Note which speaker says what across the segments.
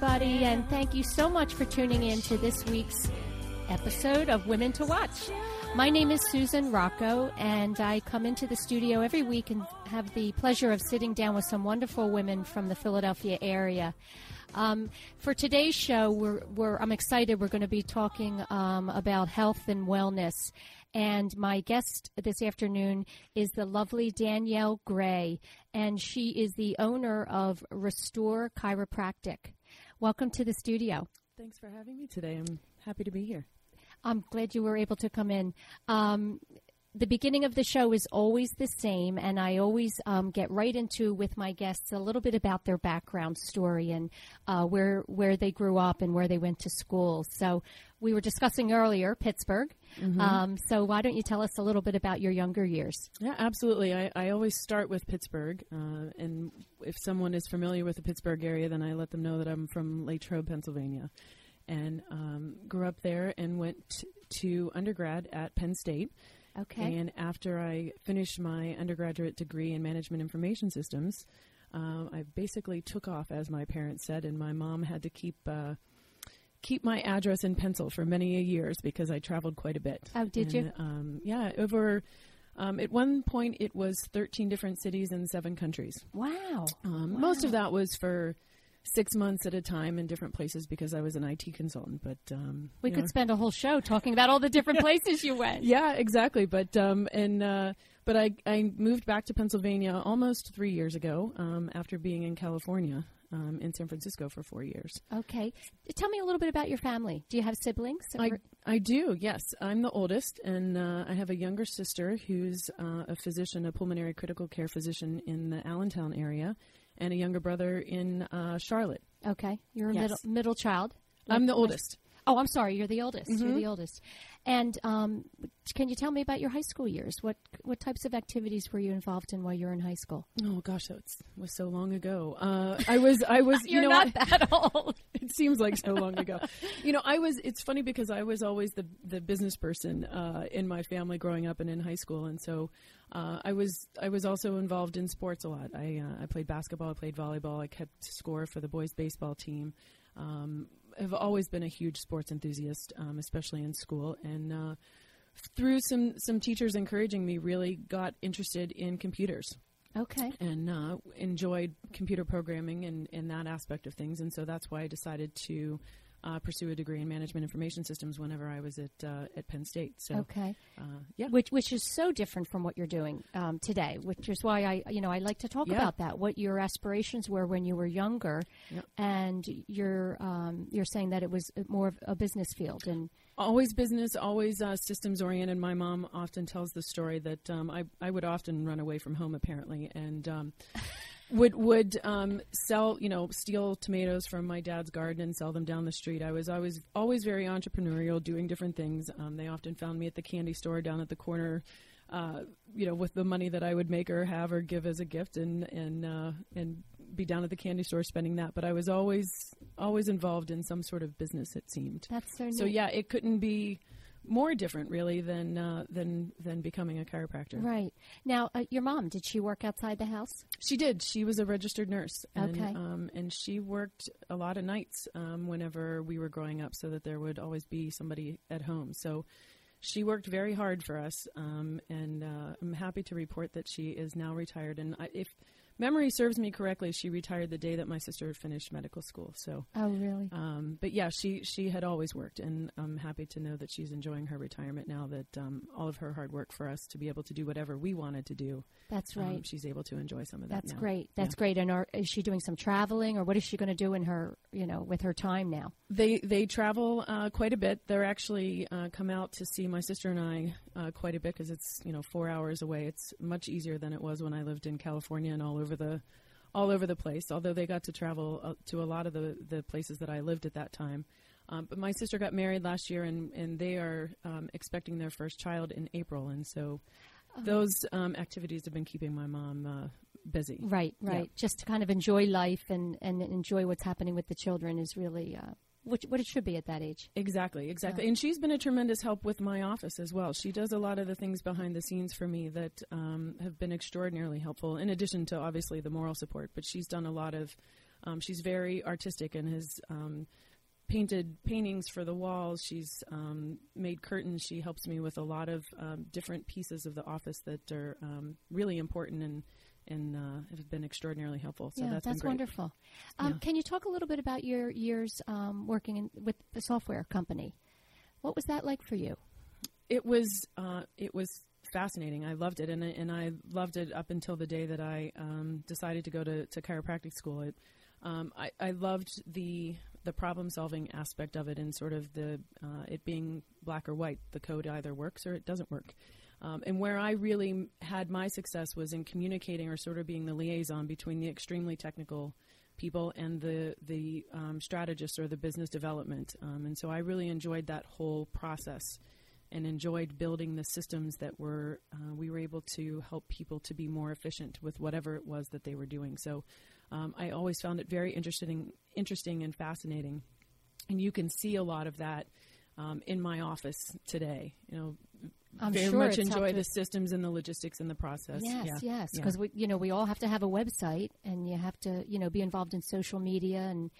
Speaker 1: Everybody, and thank you so much for tuning in to this week's episode of Women to Watch. My name is Susan Rocco, and I come into the studio every week and have the pleasure of sitting down with some wonderful women from the Philadelphia area. Um, for today's show, we're, we're, I'm excited. We're going to be talking um, about health and wellness. And my guest this afternoon is the lovely Danielle Gray, and she is the owner of Restore Chiropractic. Welcome to the studio.
Speaker 2: Thanks for having me today. I'm happy to be here.
Speaker 1: I'm glad you were able to come in. Um, the beginning of the show is always the same, and I always um, get right into with my guests a little bit about their background story and uh, where where they grew up and where they went to school. So we were discussing earlier Pittsburgh. Mm-hmm. Um, so why don't you tell us a little bit about your younger years?
Speaker 2: Yeah, absolutely. I, I always start with Pittsburgh, uh, and if someone is familiar with the Pittsburgh area, then I let them know that I'm from Latrobe, Pennsylvania, and um, grew up there and went to undergrad at Penn State.
Speaker 1: Okay.
Speaker 2: And after I finished my undergraduate degree in management information systems, uh, I basically took off, as my parents said, and my mom had to keep uh, keep my address in pencil for many years because I traveled quite a bit.
Speaker 1: Oh, did
Speaker 2: and,
Speaker 1: you?
Speaker 2: Um, yeah, over. Um, at one point, it was 13 different cities and seven countries.
Speaker 1: Wow.
Speaker 2: Um,
Speaker 1: wow.
Speaker 2: Most of that was for six months at a time in different places because I was an IT consultant. But um,
Speaker 1: we could know. spend a whole show talking about all the different places you went.
Speaker 2: Yeah, exactly. But um, and uh, but I I moved back to Pennsylvania almost three years ago um, after being in California. Um, in San Francisco for four years.
Speaker 1: Okay, tell me a little bit about your family. Do you have siblings?
Speaker 2: I, I do. Yes, I'm the oldest, and uh, I have a younger sister who's uh, a physician, a pulmonary critical care physician in the Allentown area, and a younger brother in uh, Charlotte.
Speaker 1: Okay, you're a yes. middle middle child.
Speaker 2: I'm the oldest.
Speaker 1: Oh, I'm sorry. You're the oldest. Mm-hmm. You're the oldest. And um, can you tell me about your high school years? What what types of activities were you involved in while you were in high school?
Speaker 2: Oh gosh, that was so long ago. Uh, I was I was
Speaker 1: you
Speaker 2: know
Speaker 1: not
Speaker 2: I,
Speaker 1: that old.
Speaker 2: it seems like so long ago. you know, I was. It's funny because I was always the the business person uh, in my family growing up and in high school, and so uh, I was I was also involved in sports a lot. I uh, I played basketball, I played volleyball, I kept score for the boys baseball team. Um, have always been a huge sports enthusiast, um, especially in school, and uh, through some some teachers encouraging me, really got interested in computers.
Speaker 1: Okay.
Speaker 2: And uh, enjoyed computer programming and, and that aspect of things, and so that's why I decided to uh, pursue a degree in management information systems whenever I was at uh, at Penn State. So
Speaker 1: Okay.
Speaker 2: uh, yeah,
Speaker 1: Which which is so different from what you're doing um, today, which is why I you know I like to talk
Speaker 2: Yeah.
Speaker 1: about that. What your aspirations were when you were younger,
Speaker 2: Yep.
Speaker 1: and you're um, you're saying that it was more of a business field and
Speaker 2: always business, always uh, systems oriented. My mom often tells the story that um, I I would often run away from home apparently and. Um, would would um, sell you know steal tomatoes from my dad's garden and sell them down the street. I was always always very entrepreneurial, doing different things. Um, they often found me at the candy store down at the corner, uh, you know, with the money that I would make or have or give as a gift, and and uh, and be down at the candy store spending that. But I was always always involved in some sort of business. It seemed.
Speaker 1: that's so.
Speaker 2: So yeah, it couldn't be more different really than uh, than than becoming a chiropractor.
Speaker 1: Right now, uh, your mom did she work outside the house?
Speaker 2: She did. She was a registered nurse, and
Speaker 1: Okay.
Speaker 2: um, and she worked a lot of nights um, whenever we were growing up, so that there would always be somebody at home. So. She worked very hard for us, um, and uh, I'm happy to report that she is now retired. And I, if memory serves me correctly, she retired the day that my sister had finished medical school. So,
Speaker 1: Oh, really?
Speaker 2: um, but yeah, she she had always worked, and I'm happy to know that she's enjoying her retirement now. That um, all of her hard work for us to be able to do whatever we wanted to do,
Speaker 1: That's right.
Speaker 2: um,
Speaker 1: right.
Speaker 2: she's able to enjoy some of that.
Speaker 1: That's
Speaker 2: now.
Speaker 1: great. That's
Speaker 2: Yeah.
Speaker 1: great. And are, is she doing some traveling, or what is she going to do in her, you know, with her time now?
Speaker 2: They they travel uh, quite a bit. They're actually uh, come out to see my sister and I uh, quite a bit because it's you know four hours away. It's much easier than it was when I lived in California and all over the all over the place. Although they got to travel uh, to a lot of the the places that I lived at that time. Um, but my sister got married last year, and and they are um, expecting their first child in April, and so those um, activities have been keeping my mom uh, busy.
Speaker 1: Right,
Speaker 2: Yeah.
Speaker 1: right. Just to kind of enjoy life and, and enjoy what's happening with the children is really uh, what, what it should be at that age.
Speaker 2: Exactly, exactly. And she's been a tremendous help with my office as well. She does a lot of the things behind the scenes for me that um, have been extraordinarily helpful, in addition to obviously the moral support. But she's done a lot of, um, she's very artistic and has um, painted paintings for the walls. She's um, made curtains. She helps me with a lot of um, different pieces of the office that are um, really important and. And uh, have been extraordinarily helpful. So
Speaker 1: yeah,
Speaker 2: that's,
Speaker 1: wonderful. Um,
Speaker 2: Yeah.
Speaker 1: Can you talk a little bit about your years um, working in, with the software company? What was that like for you?
Speaker 2: it was uh, it was fascinating. I loved it, and I- and I loved it up until the day that I um, decided to go to, to chiropractic school. It, um, I, I loved the the problem solving aspect of it, and sort of the uh, it being black or white. The code either works or it doesn't work. Um, and where I really had my success was in communicating or sort of being the liaison between the extremely technical people and the the um, strategists or the business development. Um, and so I really enjoyed that whole process and enjoyed building the systems that were uh, we were able to help people to be more efficient with whatever it was that they were doing. So um, I always found it very interesting, interesting and fascinating, and you can see a lot of that um, in my office today. You know,
Speaker 1: I'm
Speaker 2: very
Speaker 1: sure
Speaker 2: much enjoy the systems and the logistics and the process.
Speaker 1: Yes,
Speaker 2: yeah.
Speaker 1: yes,
Speaker 2: Yeah.
Speaker 1: because we, you know, we all have to have a website, and you have to, you know, be involved in social media and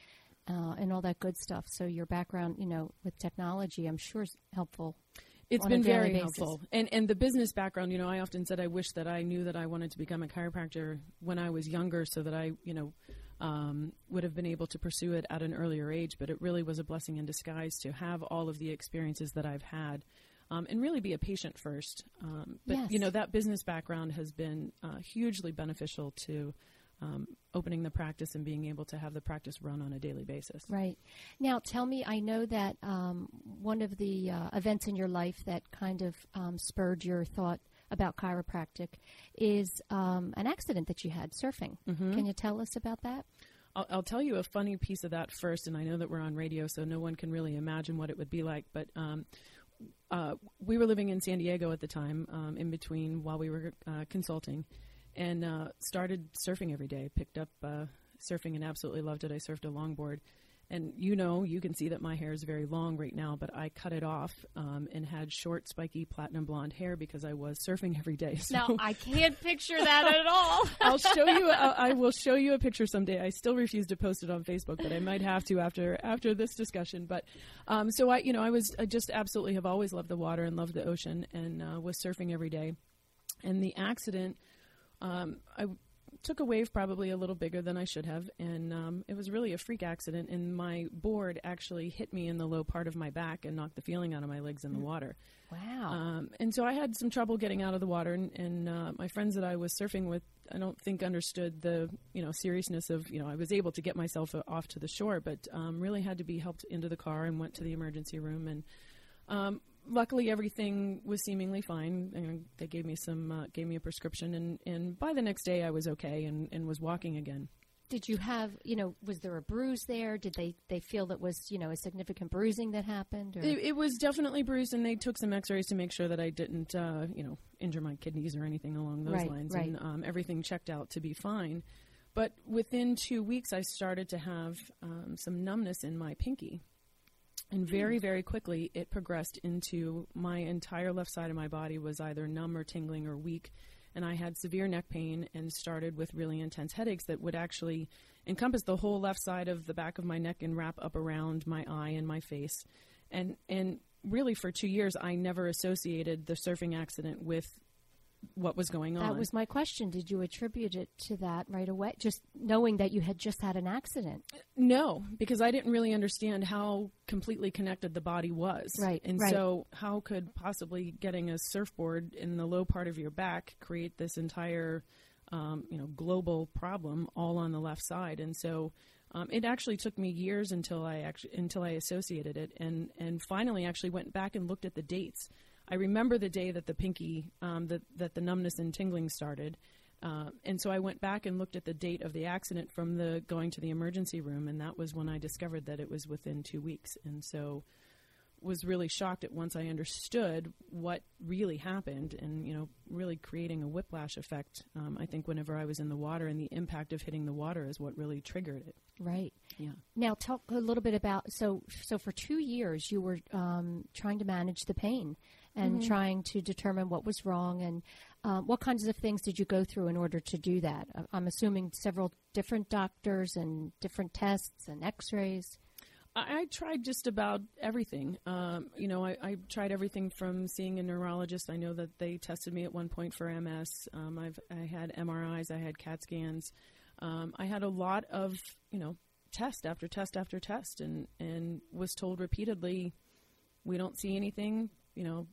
Speaker 1: uh, and all that good stuff. So your background, you know, with technology, I'm sure is helpful.
Speaker 2: It's been very
Speaker 1: basis.
Speaker 2: helpful. And and the business background, you know, I often said I wish that I knew that I wanted to become a chiropractor when I was younger so that I, you know, um, would have been able to pursue it at an earlier age. But it really was a blessing in disguise to have all of the experiences that I've had. Um, and really be a patient first. Um, but
Speaker 1: Yes.
Speaker 2: you know that business background has been uh, hugely beneficial to um, opening the practice and being able to have the practice run on a daily basis.
Speaker 1: Right. Now, tell me, I know that um, one of the uh, events in your life that kind of um, spurred your thought about chiropractic is um, an accident that you had surfing.
Speaker 2: Mm-hmm.
Speaker 1: Can you tell us about that?
Speaker 2: I'll, I'll tell you a funny piece of that first, and I know that we're on radio, so no one can really imagine what it would be like. But um, uh, we were living in San Diego at the time, um, in between while we were uh, consulting, and uh, started surfing every day. Picked up uh, surfing and absolutely loved it. I surfed a longboard. And you know, you can see that my hair is very long right now, but I cut it off um, and had short, spiky, platinum blonde hair because I was surfing every day. So
Speaker 1: I can't picture that at all.
Speaker 2: I'll show you. I I will show you a picture someday. I still refuse to post it on Facebook, but I might have to after after this discussion. But um, so I, you know, I was I just absolutely have always loved the water and loved the ocean, and uh, was surfing every day. And the accident, um, I took a wave probably a little bigger than I should have, and um, it was really a freak accident. And my board actually hit me in the low part of my back and knocked the feeling out of my legs in the water.
Speaker 1: Wow.
Speaker 2: Um, and so I had some trouble getting out of the water, and, and uh, my friends that I was surfing with, I don't think understood the you know seriousness of you know I was able to get myself uh, off to the shore, but um, really had to be helped into the car and went to the emergency room and. Um, luckily, everything was seemingly fine. And they gave me some, uh, gave me a prescription, and, and by the next day, I was okay and, and was walking again.
Speaker 1: Did you have, you know, was there a bruise there? Did they, they feel that was, you know, a significant bruising that happened? Or?
Speaker 2: It, it was definitely bruised, and they took some X-rays to make sure that I didn't, uh, you know, injure my kidneys or anything along those
Speaker 1: Right,
Speaker 2: lines.
Speaker 1: right.
Speaker 2: And um, everything checked out to be fine. But within two weeks, I started to have um, some numbness in my pinky. And hmm. very, very quickly, it progressed into my entire left side of my body was either numb or tingling or weak. And I had severe neck pain and started with really intense headaches that would actually encompass the whole left side of the back of my neck and wrap up around my eye and my face. And, and really, for two years, I never associated the surfing accident with what was going on.
Speaker 1: That was my question. Did you attribute it to that right away? Just knowing that you had just had an accident.
Speaker 2: No, because I didn't really understand how completely connected the body was.
Speaker 1: Right,
Speaker 2: And
Speaker 1: right.
Speaker 2: so, how could possibly getting a surfboard in the low part of your back create this entire, um, you know, global problem all on the left side? And so, um, it actually took me years until I actually until I associated it, and and finally actually went back and looked at the dates. I remember the day that the pinky, um, that that the numbness and tingling started, uh, and so I went back and looked at the date of the accident from the going to the emergency room, and that was when I discovered that it was within two weeks. And so was really shocked at once I understood what really happened, and you know, really creating a whiplash effect. Um, I think whenever I was in the water, and the impact of hitting the water is what really triggered it.
Speaker 1: Right.
Speaker 2: Yeah.
Speaker 1: Now, talk a little bit about so so for two years you were um, trying to manage the pain and trying to determine what was wrong and um, what kinds of things did you go through in order to do that? Uh, I'm assuming several different doctors and different tests and X-rays.
Speaker 2: I, I tried just about everything. Um, you know, I, I tried everything from seeing a neurologist. I know that they tested me at one point for MS. Um, I've I had MRIs. I had CAT scans. Um, I had a lot of you know test after test after test, and and was told repeatedly, we don't see anything. You know,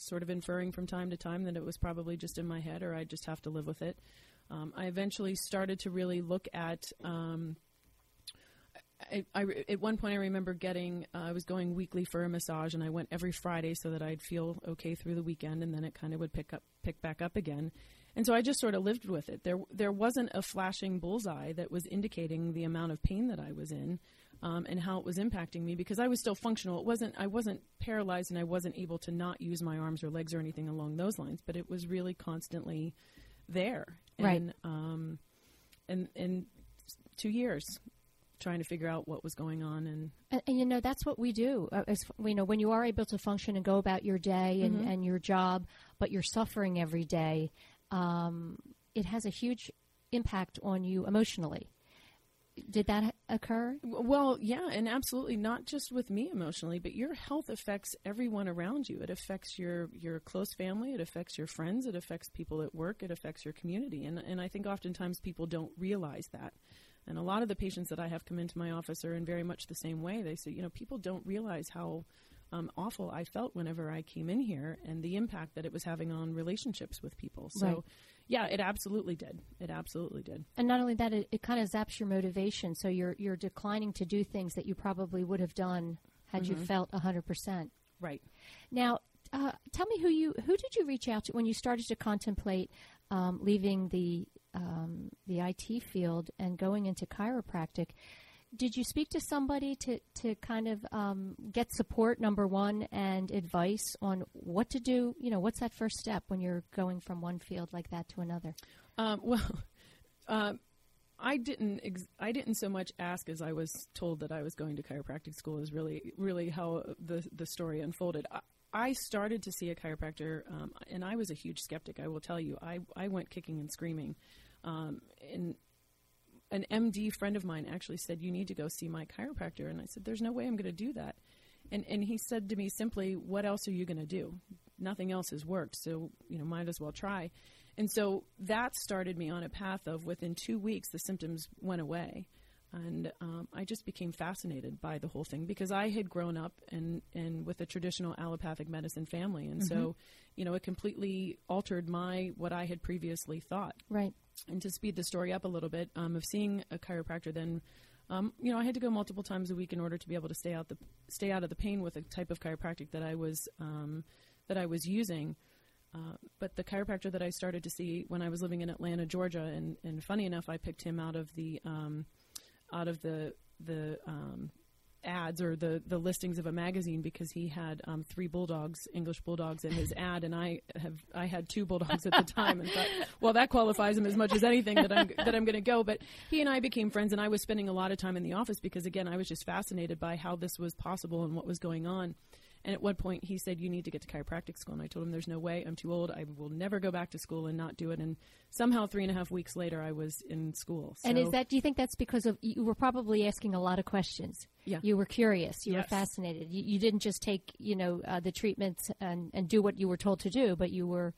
Speaker 2: sort of inferring from time to time that it was probably just in my head, or I'd just have to live with it. Um, I eventually started to really look at. Um, I, I, at one point, I remember getting, uh, I was going weekly for a massage, and I went every Friday so that I'd feel okay through the weekend, and then it kind of would pick up, pick back up again. And so I just sort of lived with it. There, there wasn't a flashing bullseye that was indicating the amount of pain that I was in, um, and how it was impacting me because I was still functional. It wasn't, I wasn't paralyzed, and I wasn't able to not use my arms or legs or anything along those lines. But it was really constantly there.
Speaker 1: Right.
Speaker 2: And, um, and, and two years trying to figure out what was going on and
Speaker 1: And, and you know that's what we do. Uh, as, you know, when you are able to function and go about your day and, and your job, but you're suffering every day, um, it has a huge impact on you emotionally. Did that occur?
Speaker 2: well yeah and absolutely not just with me emotionally but your health affects everyone around you it affects your your close family it affects your friends it affects people at work it affects your community and and I think oftentimes people don't realize that and a lot of the patients that I have come into my office are in very much the same way they say you know people don't realize how um, awful I felt whenever I came in here and the impact that it was having on relationships with people so
Speaker 1: Right.
Speaker 2: Yeah it absolutely did it absolutely did
Speaker 1: And not only that, it, it kind of zaps your motivation. So you're you're declining to do things that you probably would have done had you felt hundred percent.
Speaker 2: right
Speaker 1: Now, uh, tell me who you who did you reach out to when you started to contemplate um, leaving the um, the IT field and going into chiropractic? Did you speak to somebody to to kind of um, get support number one and advice on what to do? You know, what's that first step when you're going from one field like that to another?
Speaker 2: Um, well, um, I didn't. Ex- I didn't so much ask as I was told that I was going to chiropractic school. Is really, really how the the story unfolded. I, I started to see a chiropractor, um, and I was a huge skeptic. I will tell you, I I went kicking and screaming, um, and an MD friend of mine actually said, "You need to go see my chiropractor." And I said, "There's no way I'm going to do that." And and he said to me simply, "What else are you going to do? Nothing else has worked, so you know, might as well try." And so that started me on a path of within two weeks, the symptoms went away. And um, I just became fascinated by the whole thing because I had grown up and, and with a traditional allopathic medicine family. And mm-hmm. so, you know, it completely altered my, what I had previously thought.
Speaker 1: Right.
Speaker 2: And to speed the story up a little bit, um, of seeing a chiropractor then um, you know, I had to go multiple times a week in order to be able to stay out the stay out of the pain with a type of chiropractic that I was um, that I was using. Uh, but the chiropractor that I started to see when I was living in Atlanta, Georgia, and, and funny enough, I picked him out of the um, out of the the um, ads or the, the listings of a magazine because he had um, three bulldogs, English bulldogs, in his ad, and I have I had two bulldogs at the time, and thought, well, that qualifies him as much as anything that I'm that I'm going to go. But he and I became friends, and I was spending a lot of time in the office because again, I was just fascinated by how this was possible and what was going on. And at one point, he said, "You need to get to chiropractic school." And I told him, "There's no way. I'm too old. I will never go back to school and not do it." And somehow, three and a half weeks later, I was in school.
Speaker 1: So and is that? Do you think that's because of you were probably asking a lot of questions?
Speaker 2: Yeah.
Speaker 1: You were curious. You
Speaker 2: yes.
Speaker 1: were fascinated. You, you, didn't just take you know uh, the treatments and and do what you were told to do, but you were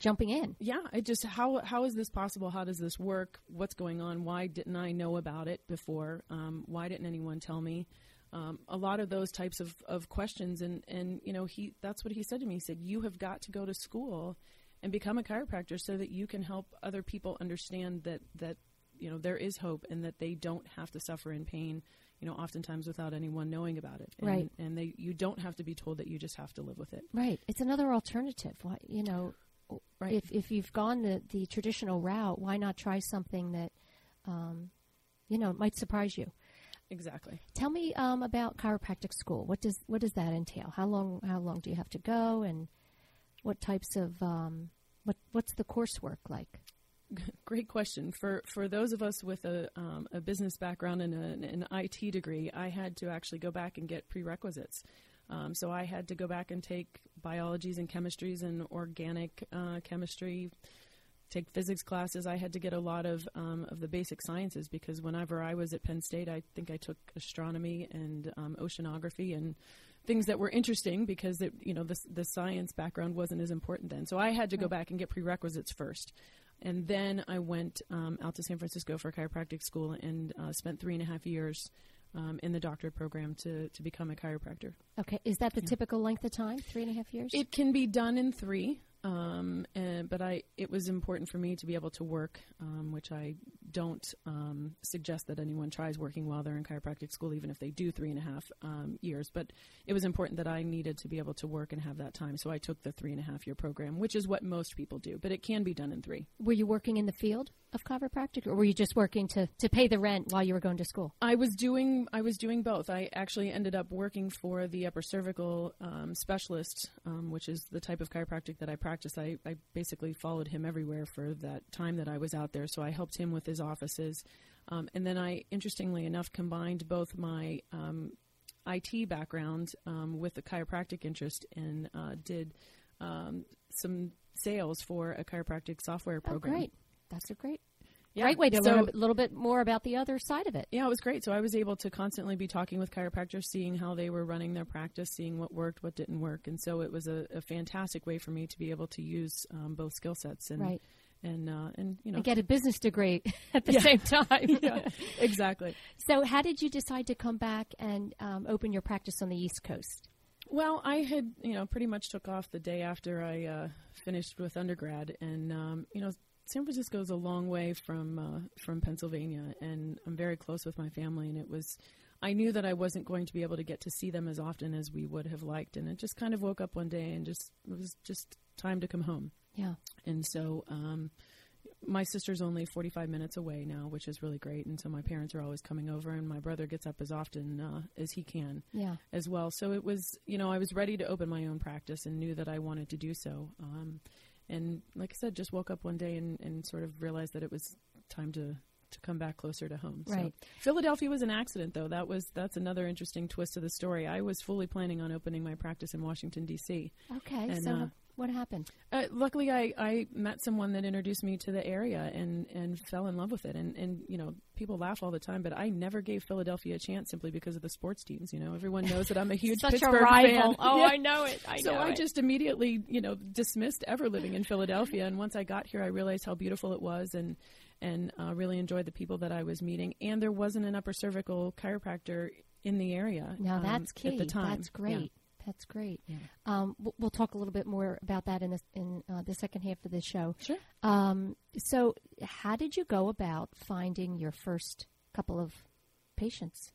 Speaker 1: jumping in.
Speaker 2: Yeah, I just how how is this possible? How does this work? What's going on? Why didn't I know about it before? Um, why didn't anyone tell me? Um, a lot of those types of, of questions. And, and, you know, he, that's what he said to me. He said, you have got to go to school and become a chiropractor so that you can help other people understand that, that, you know, there is hope and that they don't have to suffer in pain, you know, oftentimes without anyone knowing about it. And,
Speaker 1: right.
Speaker 2: And they, you don't have to be told that you just have to live with it.
Speaker 1: Right. It's another alternative. Why, you know,
Speaker 2: right.
Speaker 1: if, if you've gone the, the traditional route, why not try something that, um, you know, might surprise you?
Speaker 2: Exactly.
Speaker 1: Tell me um, about chiropractic school. What does what does that entail? How long how long do you have to go, and what types of um, what what's the coursework like?
Speaker 2: Great question. For for those of us with a um, a business background and a, an IT degree, I had to actually go back and get prerequisites. Um, so I had to go back and take biologies and chemistries and organic uh, chemistry, take physics classes. I had to get a lot of um, of the basic sciences because whenever I was at Penn State, I think I took astronomy and um, oceanography and things that were interesting because it, you know the the science background wasn't as important then. So I had to go back and get prerequisites first. And then I went um, out to San Francisco for chiropractic school and uh, spent three and a half years um, in the doctorate program to, to become a chiropractor.
Speaker 1: Okay, is that the yeah. typical length of time? Three and a half years?
Speaker 2: It can be done in three. Um, and, but I, it was important for me to be able to work, um, which I don't um, suggest that anyone tries working while they're in chiropractic school, even if they do three and a half um, years. But it was important that I needed to be able to work and have that time, so I took the three and a half year program, which is what most people do. But it can be done in three.
Speaker 1: Were you working in the field of chiropractic, or were you just working to, to pay the rent while you were going to school?
Speaker 2: I was doing I was doing both. I actually ended up working for the upper cervical um, specialist, um, which is the type of chiropractic that I practice practice, I, I basically followed him everywhere for that time that I was out there. So I helped him with his offices. Um, and then I, interestingly enough, combined both my um, IT background um, with a chiropractic interest and uh, did um, some sales for a chiropractic software
Speaker 1: oh,
Speaker 2: program.
Speaker 1: Oh, great. That's a great
Speaker 2: yeah.
Speaker 1: Great way to
Speaker 2: so,
Speaker 1: learn a little bit more about the other side of it.
Speaker 2: Yeah, it was great. So I was able to constantly be talking with chiropractors, seeing how they were running their practice, seeing what worked, what didn't work, and so it was a, a fantastic way for me to be able to use um, both skill sets and
Speaker 1: right.
Speaker 2: And uh, and you know
Speaker 1: and get a business degree at the
Speaker 2: yeah.
Speaker 1: same time.
Speaker 2: yeah, exactly.
Speaker 1: So, how did you decide to come back and um, open your practice on the East Coast?
Speaker 2: Well, I had, you know, pretty much took off the day after I uh, finished with undergrad, and um, you know, San Francisco is a long way from uh, from Pennsylvania, and I'm very close with my family. And it was, I knew that I wasn't going to be able to get to see them as often as we would have liked. And it just kind of woke up one day and just it was just time to come home.
Speaker 1: Yeah.
Speaker 2: And so, um, my sister's only 45 minutes away now, which is really great. And so my parents are always coming over, and my brother gets up as often uh, as he can
Speaker 1: yeah.
Speaker 2: as well. So it was, you know, I was ready to open my own practice and knew that I wanted to do so. Um, and like I said, just woke up one day and, and sort of realized that it was time to to come back closer to home.
Speaker 1: Right.
Speaker 2: So Philadelphia was an accident, though. That was that's another interesting twist to the story. I was fully planning on opening my practice in Washington D.C.
Speaker 1: Okay.
Speaker 2: And,
Speaker 1: so
Speaker 2: uh,
Speaker 1: what happened?
Speaker 2: Uh, luckily, I, I met someone that introduced me to the area and, and fell in love with it. And, and you know, people laugh all the time, but I never gave Philadelphia a chance simply because of the sports teams. You know, everyone knows that I'm a huge
Speaker 1: Such
Speaker 2: Pittsburgh
Speaker 1: a rival.
Speaker 2: fan.
Speaker 1: Oh,
Speaker 2: Yeah.
Speaker 1: I know it. I
Speaker 2: so
Speaker 1: know
Speaker 2: I
Speaker 1: it.
Speaker 2: just immediately, you know, dismissed ever living in Philadelphia. And once I got here, I realized how beautiful it was, and and uh, really enjoyed the people that I was meeting. And there wasn't an upper cervical chiropractor in the area.
Speaker 1: Now
Speaker 2: um,
Speaker 1: that's key.
Speaker 2: at the time.
Speaker 1: That's great.
Speaker 2: Yeah.
Speaker 1: That's great. Um, we'll, we'll talk a little bit more about that in the in uh, the second half of the show.
Speaker 2: Sure.
Speaker 1: Um, so, how did you go about finding your first couple of patients?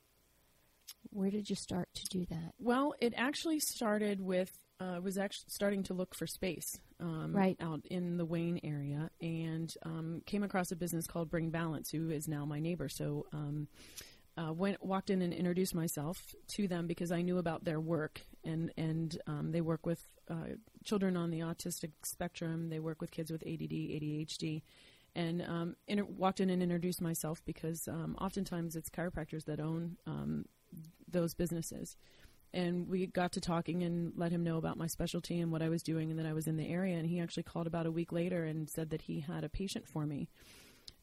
Speaker 1: Where did you start to do that?
Speaker 2: Well, it actually started with uh, was actually starting to look for space um,
Speaker 1: Right.
Speaker 2: out in the Wayne area, and um, came across a business called Bring Balance, who is now my neighbor. So. Um, uh, went walked in and introduced myself to them because I knew about their work and and um, they work with uh, children on the autistic spectrum. They work with kids with ADD, ADHD, and um, inter- walked in and introduced myself because um, oftentimes it's chiropractors that own um, those businesses. And we got to talking and let him know about my specialty and what I was doing and that I was in the area. And he actually called about a week later and said that he had a patient for me.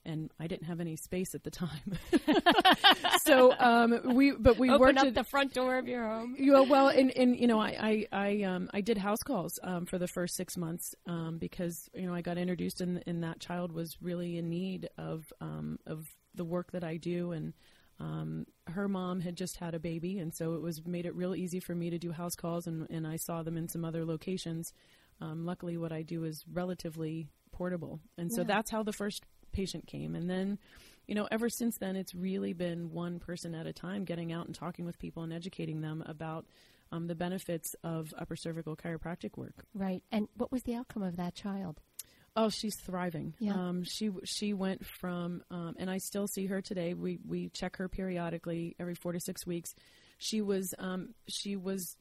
Speaker 2: And I didn't have any space at the time, so um, we. But we
Speaker 1: Open
Speaker 2: worked
Speaker 1: up
Speaker 2: it-
Speaker 1: the front door of your home.
Speaker 2: yeah, well, and, and you know, I I I, um, I did house calls um, for the first six months um, because you know I got introduced and and that child was really in need of um, of the work that I do and. Um, her mom had just had a baby, and so it was made it real easy for me to do house calls, and, and I saw them in some other locations. Um, luckily, what I do is relatively portable, and so
Speaker 1: Yeah.
Speaker 2: that's how the first patient came. And then, you know, ever since then, it's really been one person at a time, getting out and talking with people and educating them about um, the benefits of upper cervical chiropractic work.
Speaker 1: Right. And what was the outcome of that child?
Speaker 2: Oh, she's thriving.
Speaker 1: Yeah.
Speaker 2: Um, she she went from, um, and I still see her today. We we check her periodically every four to six weeks. She was um, she was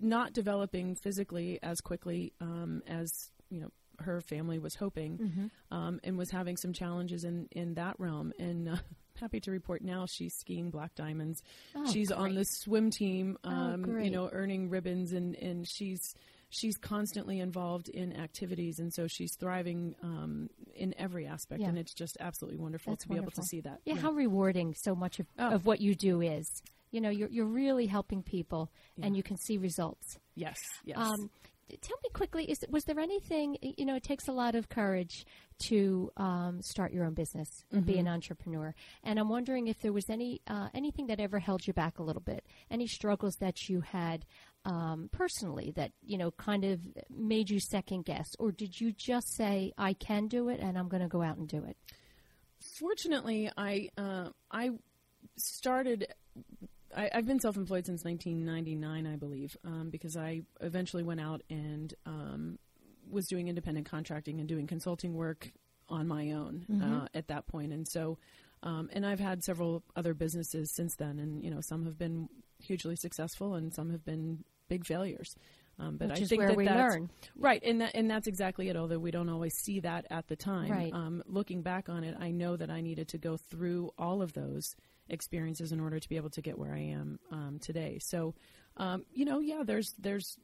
Speaker 2: not developing physically as quickly um, as you know her family was hoping,
Speaker 1: Mm-hmm.
Speaker 2: um, and was having some challenges in in that realm. And uh, happy to report now she's skiing black diamonds.
Speaker 1: Oh,
Speaker 2: she's on the swim team.
Speaker 1: Oh,
Speaker 2: Um, you know, earning ribbons, and and she's she's constantly involved in activities, and so she's thriving um, in every aspect,
Speaker 1: Yeah.
Speaker 2: and it's just absolutely wonderful
Speaker 1: That's
Speaker 2: to be able to see that.
Speaker 1: Yeah, how rewarding so much of,
Speaker 2: Oh.
Speaker 1: of what you do is. You know, you're you're really helping people, and you can see results.
Speaker 2: yes, yes.
Speaker 1: Um, tell me quickly: is was there anything? You know, it takes a lot of courage to um, start your own business and be an
Speaker 2: Mm-hmm.
Speaker 1: entrepreneur. And I'm wondering if there was any uh, anything that ever held you back a little bit, any struggles that you had um, personally that you know kind of made you second guess, or did you just say, "I can do it, and I'm going to go out and do it"?
Speaker 2: Fortunately, I uh, I started. I, I've been self-employed since 1999, I believe, um, because I eventually went out and um, was doing independent contracting and doing consulting work on my own uh, at that point. And so, um, and I've had several other businesses since then, and you know, some have been hugely successful and some have been big failures. Um, but
Speaker 1: Which
Speaker 2: I think
Speaker 1: where
Speaker 2: that
Speaker 1: we
Speaker 2: that's-
Speaker 1: learn.
Speaker 2: right? And that, and that's exactly it. Although we don't always see that at the time.
Speaker 1: Right.
Speaker 2: Um, looking back on it, I know that I needed to go through all of those experiences in order to be able to get where I am um, today. So, um, you know, yeah, there's there's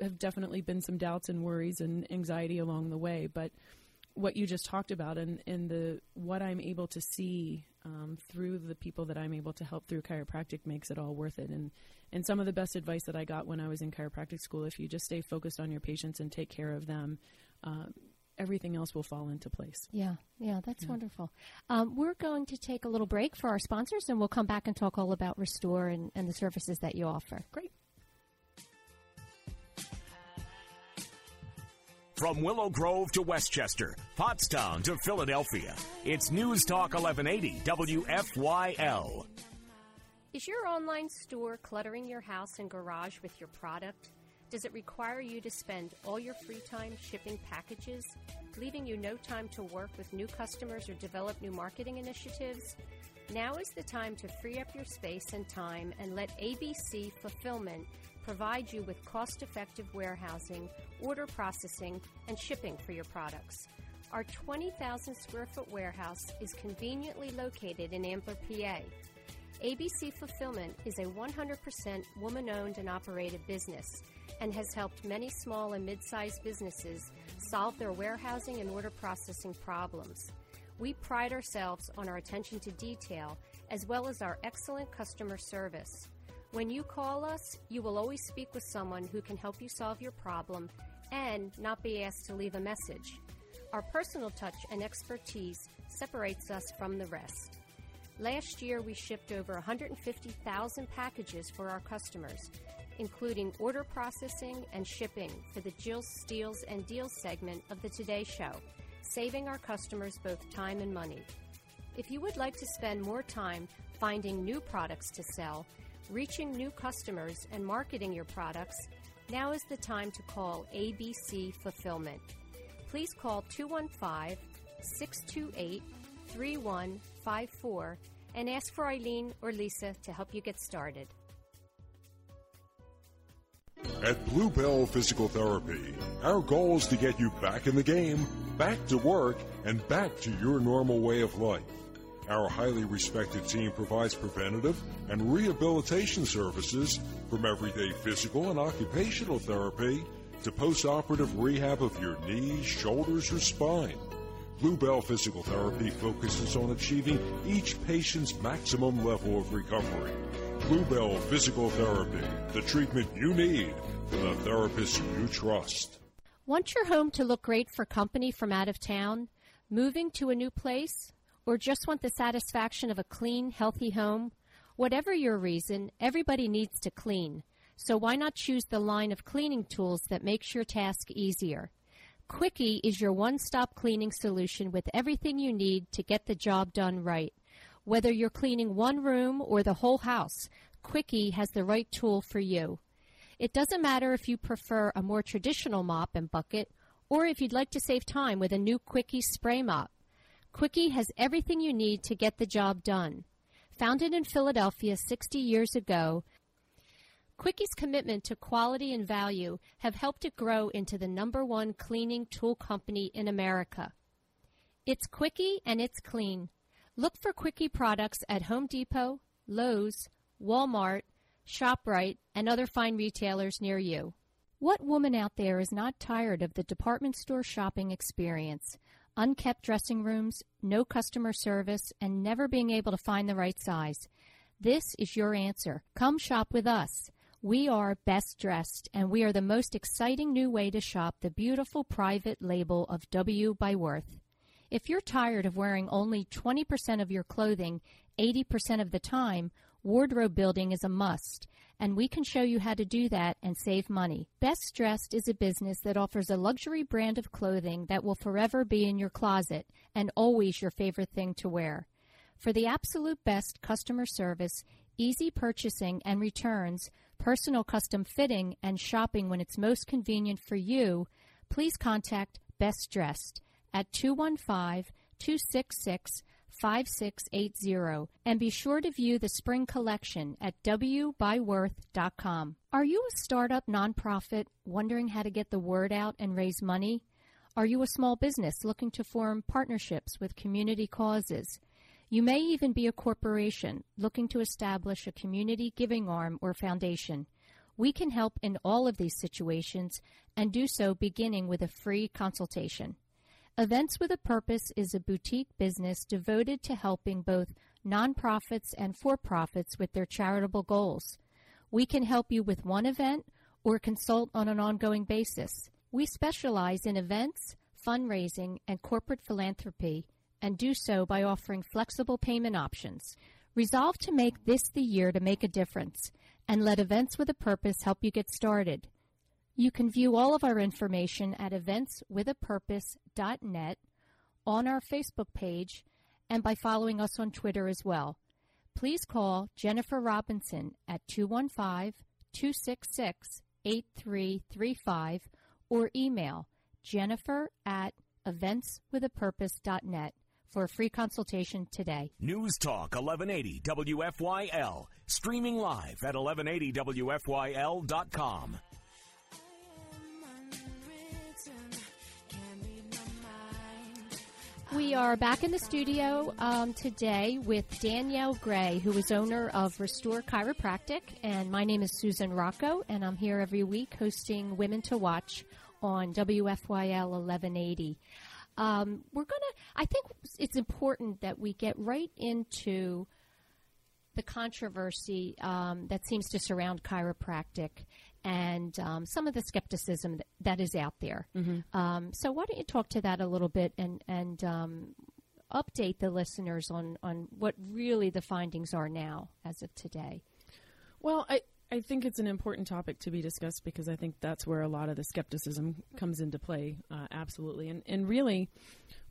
Speaker 2: have definitely been some doubts and worries and anxiety along the way, but what you just talked about and, and the what I'm able to see um, through the people that I'm able to help through chiropractic makes it all worth it. And and some of the best advice that I got when I was in chiropractic school, if you just stay focused on your patients and take care of them, uh, everything else will fall into place.
Speaker 1: Yeah, yeah, that's wonderful. Um, we're going to take a little break for our sponsors, and we'll come back and talk all about Restore and, and the services that you offer.
Speaker 2: Great.
Speaker 3: From Willow Grove to West Chester, Pottstown to Philadelphia, it's News Talk 1180 WFYL.
Speaker 4: Is your online store cluttering your house and garage with your product? Does it require you to spend all your free time shipping packages, leaving you no time to work with new customers or develop new marketing initiatives? Now is the time to free up your space and time and let ABC Fulfillment provide you with cost effective warehousing, order processing, and shipping for your products. Our 20,000 square foot warehouse is conveniently located in Ambler, PA. ABC Fulfillment is a 100% woman owned and operated business and has helped many small and mid sized businesses solve their warehousing and order processing problems. We pride ourselves on our attention to detail as well as our excellent customer service. When you call us, you will always speak with someone who can help you solve your problem and not be asked to leave a message. Our personal touch and expertise separates us from the rest. Last year, we shipped over 150,000 packages for our customers, including order processing and shipping for the Jill Steals and Deals segment of the Today Show, saving our customers both time and money. If you would like to spend more time finding new products to sell, reaching new customers, and marketing your products, now is the time to call ABC Fulfillment. Please call 215 628 3154 and ask for Eileen or Lisa to help you get started.
Speaker 5: At Bluebell Physical Therapy, our goal is to get you back in the game, back to work, and back to your normal way of life. Our highly respected team provides preventative and rehabilitation services from everyday physical and occupational therapy to post-operative rehab of your knees, shoulders, or spine. Bluebell Physical Therapy focuses on achieving each patient's maximum level of recovery. Bluebell Physical Therapy, the treatment you need from the therapist you trust.
Speaker 1: Want your home to look great for company from out of town? Moving to a new place? Or just want the satisfaction of a clean, healthy home? Whatever your reason, everybody needs to clean. So why not choose the line of cleaning tools that makes your task easier? Quickie is your one-stop cleaning solution with everything you need to get the job done right. Whether you're cleaning one room or the whole house, Quickie has the right tool for you. It doesn't matter if you prefer a more traditional mop and bucket or if you'd like to save time with a new Quickie spray mop. Quickie has everything you need to get the job done. Founded in Philadelphia 60 years ago, Quickie's commitment to quality and value have helped it grow into the number one cleaning tool company in America. It's Quickie and it's clean. Look for Quickie products at Home Depot, Lowe's, Walmart, ShopRite, and other fine retailers near you. What woman out there is not tired of the department store shopping experience? Unkept dressing rooms, no customer service, and never being able to find the right size. This is your answer. Come shop with us. We are best dressed, and we are the most exciting new way to shop the beautiful private label of W by Worth. If you're tired of wearing only 20% of your clothing 80% of the time, wardrobe building is a must, and we can show you how to do that and save money. Best Dressed is a business that offers a luxury brand of clothing that will forever be in your closet and always your favorite thing to wear. For the absolute best customer service, easy purchasing and returns, personal custom fitting, and shopping when it's most convenient for you, please contact Best Dressed at 215 266 5680 and be sure to view the spring collection at wbyworth.com. Are you a startup nonprofit wondering how to get the word out and raise money? Are you a small business looking to form partnerships with community causes? You may even be a corporation looking to establish a community giving arm or foundation. We can help in all of these situations and do so beginning with a free consultation. Events with a Purpose is a boutique business devoted to helping both nonprofits and for profits with their charitable goals. We can help you with one event or consult on an ongoing basis. We specialize in events, fundraising, and corporate philanthropy and do so by offering flexible payment options. Resolve to make this the year to make a difference and let Events with a Purpose help you get started. You can view all of our information at eventswithapurpose.net, on our Facebook page, and by following us on Twitter as well. Please call Jennifer Robinson at 215 266 8335 or email jennifer at eventswithapurpose.net for a free consultation today.
Speaker 3: News Talk 1180 WFYL, streaming live at 1180WFYL.com.
Speaker 1: We are back in the studio um, today with Danielle Gray, who is owner of Restore Chiropractic, and my name is Susan Rocco, and I'm here every week hosting Women to Watch on WFYL 1180. Um, we're gonna. I think it's important that we get right into the controversy um, that seems to surround chiropractic and um, some of the skepticism that, that is out there.
Speaker 2: Mm-hmm.
Speaker 1: Um, so, why don't you talk to that a little bit and and um, update the listeners on on what really the findings are now as of today?
Speaker 2: Well, I. I think it's an important topic to be discussed because I think that's where a lot of the skepticism comes into play. Uh, absolutely, and and really,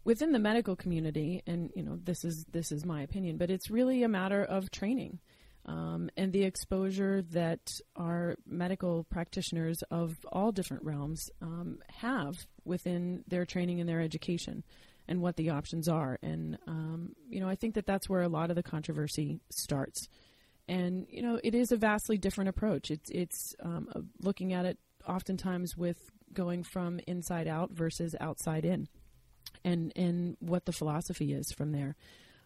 Speaker 2: within the medical community, and you know this is this is my opinion, but it's really a matter of training um, and the exposure that our medical practitioners of all different realms um, have within their training and their education and what the options are. And, um, you know, I think that that's where a lot of the controversy starts. And, you know, it is a vastly different approach. It's, it's um, looking at it oftentimes with going from inside out versus outside in and, and what the philosophy is from there.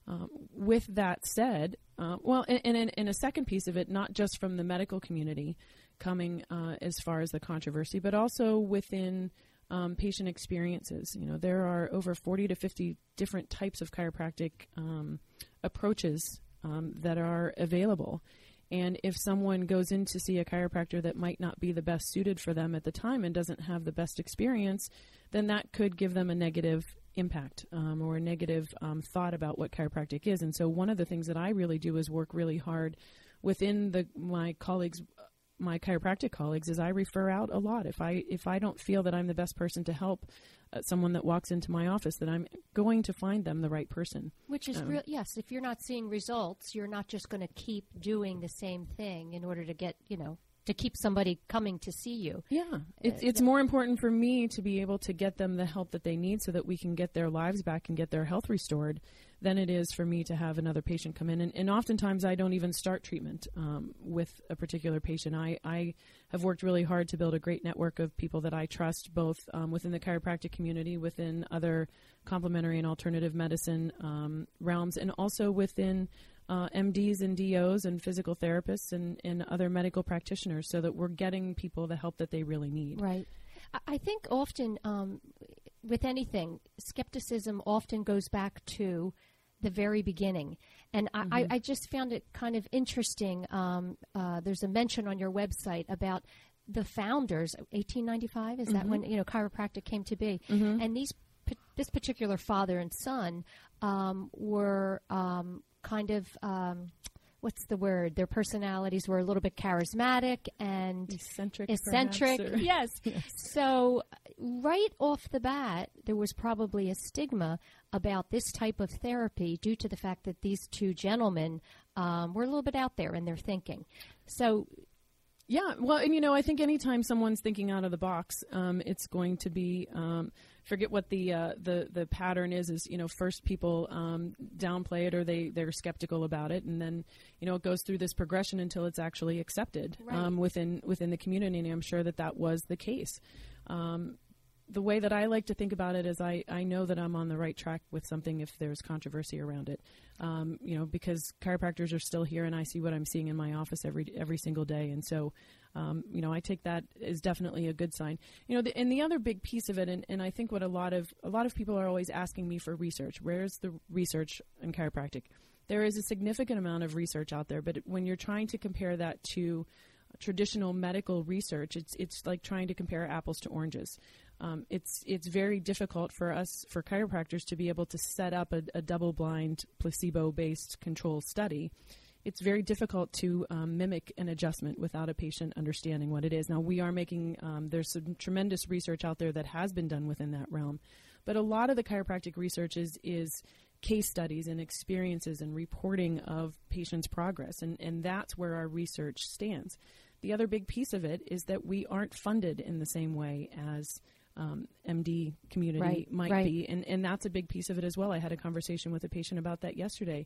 Speaker 2: Um, with that said, uh, well, and, and, a second piece of it, not just from the medical community coming uh, as far as the controversy, but also within um, patient experiences. You know, there are over 40 to 50 different types of chiropractic um, approaches um, that are available. And if someone goes in to see a chiropractor that might not be the best suited for them at the time and doesn't have the best experience, then that could give them a negative impact um, or a negative um, thought about what chiropractic is. And so, one of the things that I really do is work really hard within the my colleagues, my chiropractic colleagues, is I refer out a lot. If I if I don't feel that I'm the best person to help uh, someone that walks into my office, that I'm going to find them the right person.
Speaker 1: Which is um, real. Yes, if you're not seeing results, you're not just going to keep doing the same thing in order to get you know to keep somebody coming to see you.
Speaker 2: Yeah, it's, it's more important for me to be able to get them the help that they need so that we can get their lives back and get their health restored than it is for me to have another patient come in. And, and oftentimes I don't even start treatment um, with a particular patient. I, I have worked really hard to build a great network of people that I trust, both um, within the chiropractic community, within other complementary and alternative medicine um, realms, and also within uh, MDs and DOs and physical therapists and, and other medical practitioners so that we're getting people the help that they really need.
Speaker 1: Right. I think often um, with anything, skepticism often goes back to the very beginning. And mm-hmm. I, I, just found it kind of interesting. Um, uh, there's a mention on your website about the founders, 1895, is mm-hmm. that when you know chiropractic came to be?
Speaker 2: Mm-hmm.
Speaker 1: And these this particular father and son um, were um, kind of um, what's the word? Their personalities were a little bit charismatic and
Speaker 2: eccentric.
Speaker 1: Eccentric, yes. yes. So right off the bat, there was probably a stigma about this type of therapy due to the fact that these two gentlemen um, were a little bit out there in their thinking. So
Speaker 2: yeah, well, and you know, I think anytime someone's thinking out of the box, um, it's going to be um, forget what the uh, the the pattern is. Is you know, first people um, downplay it or they they're skeptical about it, and then you know it goes through this progression until it's actually accepted
Speaker 1: right.
Speaker 2: Um, within within the community. And I'm sure that that was the case. Um, the way that I like to think about it is I, I know that I'm on the right track with something if there's controversy around it. Um, you know, because chiropractors are still here and I see what I'm seeing in my office every every single day. And so, um, you know, I take that as definitely a good sign. You know, the, and the other big piece of it, and, and I think what a lot of a lot of people are always asking me for research. Where's the research in chiropractic? There is a significant amount of research out there, but when you're trying to compare that to traditional medical research, it's it's like trying to compare apples to oranges um, it's it's very difficult for us for chiropractors to be able to set up a, a double blind placebo based control study. It's very difficult to um, mimic an adjustment without a patient understanding what it is. Now we are making um, there's some tremendous research out there that has been done within that realm, but a lot of the chiropractic research is is case studies and experiences and reporting of patients' progress, and, and that's where our research stands. The other big piece of it is that we aren't funded in the same way as um, MD community
Speaker 1: right,
Speaker 2: might
Speaker 1: right.
Speaker 2: be, and and that's a big piece of it as well. I had a conversation with a patient about that yesterday.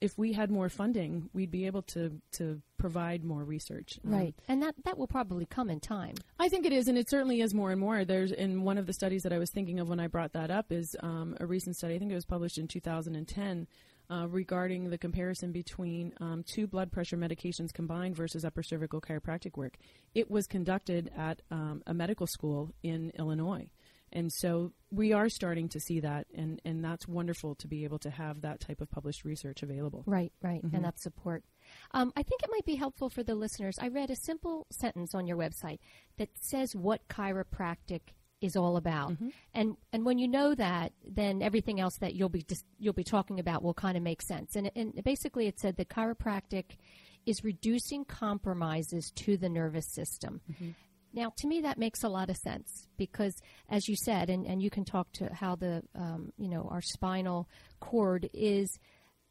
Speaker 2: If we had more funding, we'd be able to to provide more research.
Speaker 1: Um, right, and that that will probably come in time.
Speaker 2: I think it is, and it certainly is more and more. There's in one of the studies that I was thinking of when I brought that up is um, a recent study. I think it was published in 2010 uh, regarding the comparison between um, two blood pressure medications combined versus upper cervical chiropractic work. It was conducted at um, a medical school in Illinois. And so we are starting to see that, and, and that's wonderful to be able to have that type of published research available.
Speaker 1: Right, right, mm-hmm. and that support. Um, I think it might be helpful for the listeners. I read a simple sentence on your website that says what chiropractic is all about, mm-hmm. and and when you know that, then everything else that you'll be dis- you'll be talking about will kind of make sense. And, and basically, it said that chiropractic is reducing compromises to the nervous system. Mm-hmm. Now, to me, that makes a lot of sense because, as you said, and, and you can talk to how the, um, you know, our spinal cord is,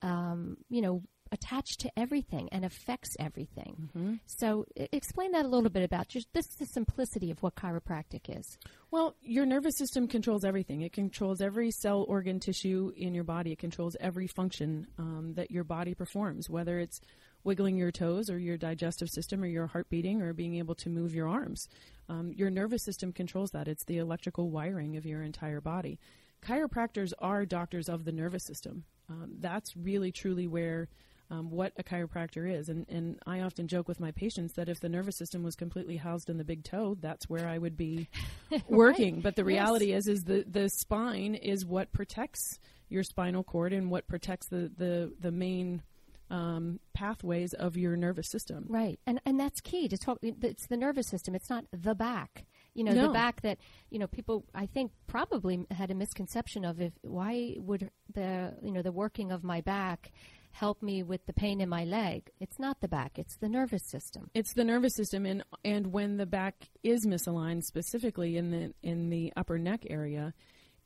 Speaker 1: um, you know, attached to everything and affects everything. Mm-hmm. So, I- explain that a little bit about just this the simplicity of what chiropractic is.
Speaker 2: Well, your nervous system controls everything. It controls every cell, organ, tissue in your body. It controls every function um, that your body performs, whether it's wiggling your toes or your digestive system or your heart beating or being able to move your arms. Um, your nervous system controls that. It's the electrical wiring of your entire body. Chiropractors are doctors of the nervous system. Um, that's really truly where um, what a chiropractor is. And, and I often joke with my patients that if the nervous system was completely housed in the big toe, that's where I would be working. right. But the reality yes. is, is the, the spine is what protects your spinal cord and what protects the, the, the main um, pathways of your nervous system.
Speaker 1: Right, and and that's key to talk. It's the nervous system. It's not the back. You know, no. the back that you know people I think probably had a misconception of if why would the you know the working of my back help me with the pain in my leg. It's not the back, it's the nervous system.
Speaker 2: It's the nervous system and and when the back is misaligned specifically in the in the upper neck area,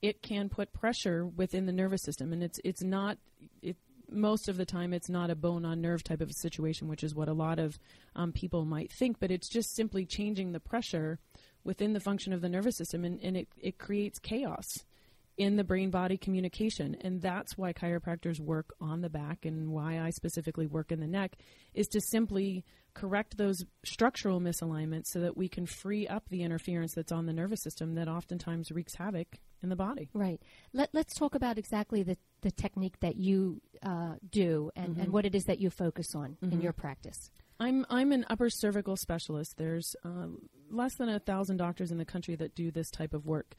Speaker 2: it can put pressure within the nervous system and it's it's not it most of the time it's not a bone on nerve type of situation, which is what a lot of um, people might think, but it's just simply changing the pressure within the function of the nervous system, and, and it, it creates chaos in the brain body communication. And that's why chiropractors work on the back, and why I specifically work in the neck, is to simply correct those structural misalignments so that we can free up the interference that's on the nervous system that oftentimes wreaks havoc in the body.
Speaker 1: Right. Let, let's talk about exactly the, the technique that you uh, do and, mm-hmm. and what it is that you focus on mm-hmm. in your practice.
Speaker 2: I'm I'm an upper cervical specialist. There's uh, less than a thousand doctors in the country that do this type of work,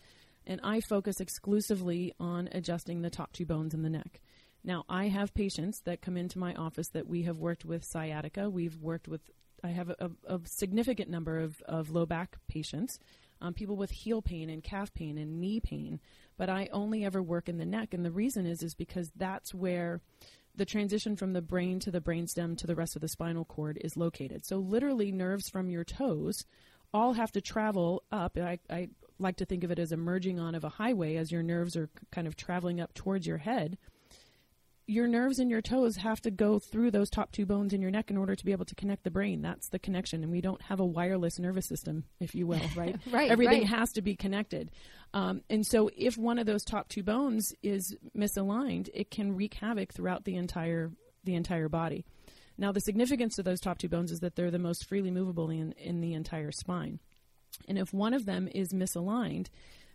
Speaker 2: and I focus exclusively on adjusting the top two bones in the neck. Now, I have patients that come into my office that we have worked with sciatica. We've worked with I have a, a significant number of, of low back patients um, people with heel pain and calf pain and knee pain, but I only ever work in the neck. And the reason is is because that's where the transition from the brain to the brainstem to the rest of the spinal cord is located. So literally, nerves from your toes all have to travel up. I, I like to think of it as emerging on of a highway as your nerves are kind of traveling up towards your head your nerves and your toes have to go through those top two bones in your neck in order to be able to connect the brain. That's the connection. And we don't have a wireless nervous system, if you will, right?
Speaker 1: right.
Speaker 2: Everything
Speaker 1: right.
Speaker 2: has to be connected. Um, and so if one of those top two bones is misaligned, it can wreak havoc throughout the entire the entire body. Now the significance of those top two bones is that they're the most freely movable in, in the entire spine. And if one of them is misaligned,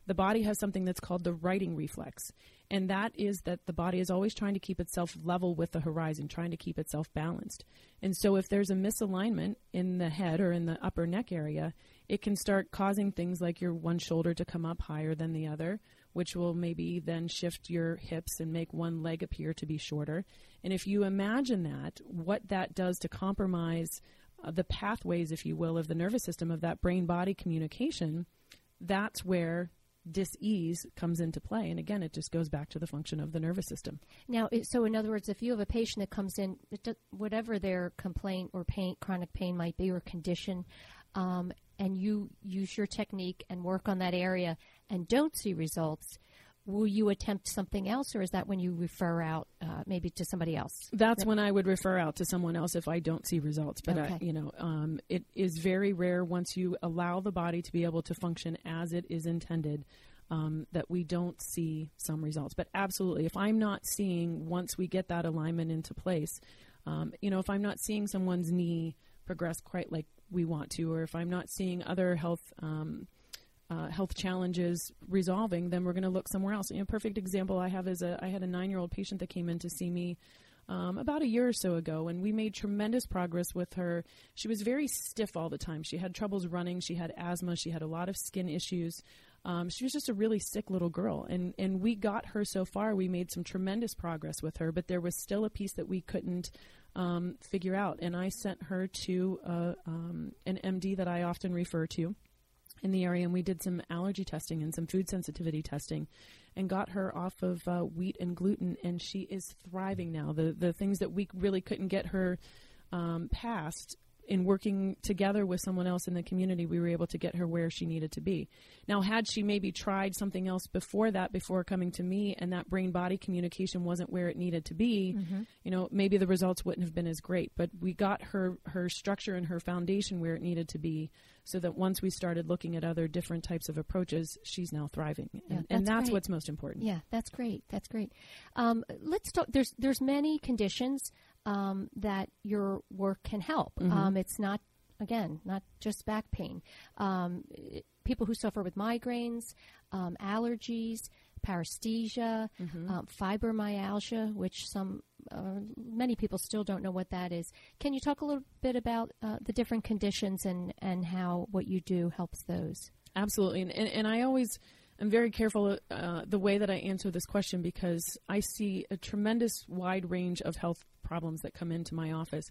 Speaker 2: the body has something that's called the righting reflex. And that is that the body is always trying to keep itself level with the horizon, trying to keep itself balanced. And so if there's a misalignment in the head or in the upper neck area, it can start causing things like your one shoulder to come up higher than the other, which will maybe then shift your hips and make one leg appear to be shorter. And if you imagine that, what that does to compromise uh, the pathways, if you will, of the nervous system of that brain body communication, that's where dis-ease comes into play. And again it just goes back to the function of the nervous system.
Speaker 1: Now so in other words if you have a patient that comes in whatever their complaint or pain chronic pain might be or condition um, and you use your technique and work on that area and don't see results will you attempt something else or is that when you refer out uh, maybe to somebody else
Speaker 2: that's when i would refer out to someone else if i don't see results but okay. I, you know um, it is very rare once you allow the body to be able to function as it is intended um, that we don't see some results but absolutely if i'm not seeing once we get that alignment into place um, you know if i'm not seeing someone's knee progress quite like we want to or if i'm not seeing other health um, uh, health challenges resolving, then we're going to look somewhere else. You know, a perfect example I have is a I had a nine year old patient that came in to see me. Um, about a year or so ago, and we made tremendous progress with her. She was very stiff all the time. She had troubles running. She had asthma. She had a lot of skin issues. Um, she was just a really sick little girl, and and we got her so far. We made some tremendous progress with her, but there was still a piece that we couldn't um, figure out. And I sent her to uh, um, an MD that I often refer to in the area, and we did some allergy testing and some food sensitivity testing, and got her off of uh, wheat and gluten, and she is thriving now. The the things that we really couldn't get her um, past in working together with someone else in the community, we were able to get her where she needed to be. Now, had she maybe tried something else before that, before coming to me, and that brain body communication wasn't where it needed to be, mm-hmm. you know, maybe the results wouldn't have been as great. But we got her her structure and her foundation where it needed to be, so that once we started looking at other different types of approaches, she's now thriving, and, yeah, that's, and that's what's most important.
Speaker 1: Yeah, that's great. That's great. Um, let's talk. There's there's many conditions um, that your work can help. Mm-hmm. Um, it's not, again, not just back pain. Um, people who suffer with migraines, um, allergies, paresthesia, mm-hmm. Um, fibromyalgia, which some uh, many people still don't know what that is. Can you talk a little bit about uh, the different conditions and, and how what you do helps those?
Speaker 2: Absolutely, and, and, and I always I'm very careful uh, the way that I answer this question because I see a tremendous wide range of health problems that come into my office.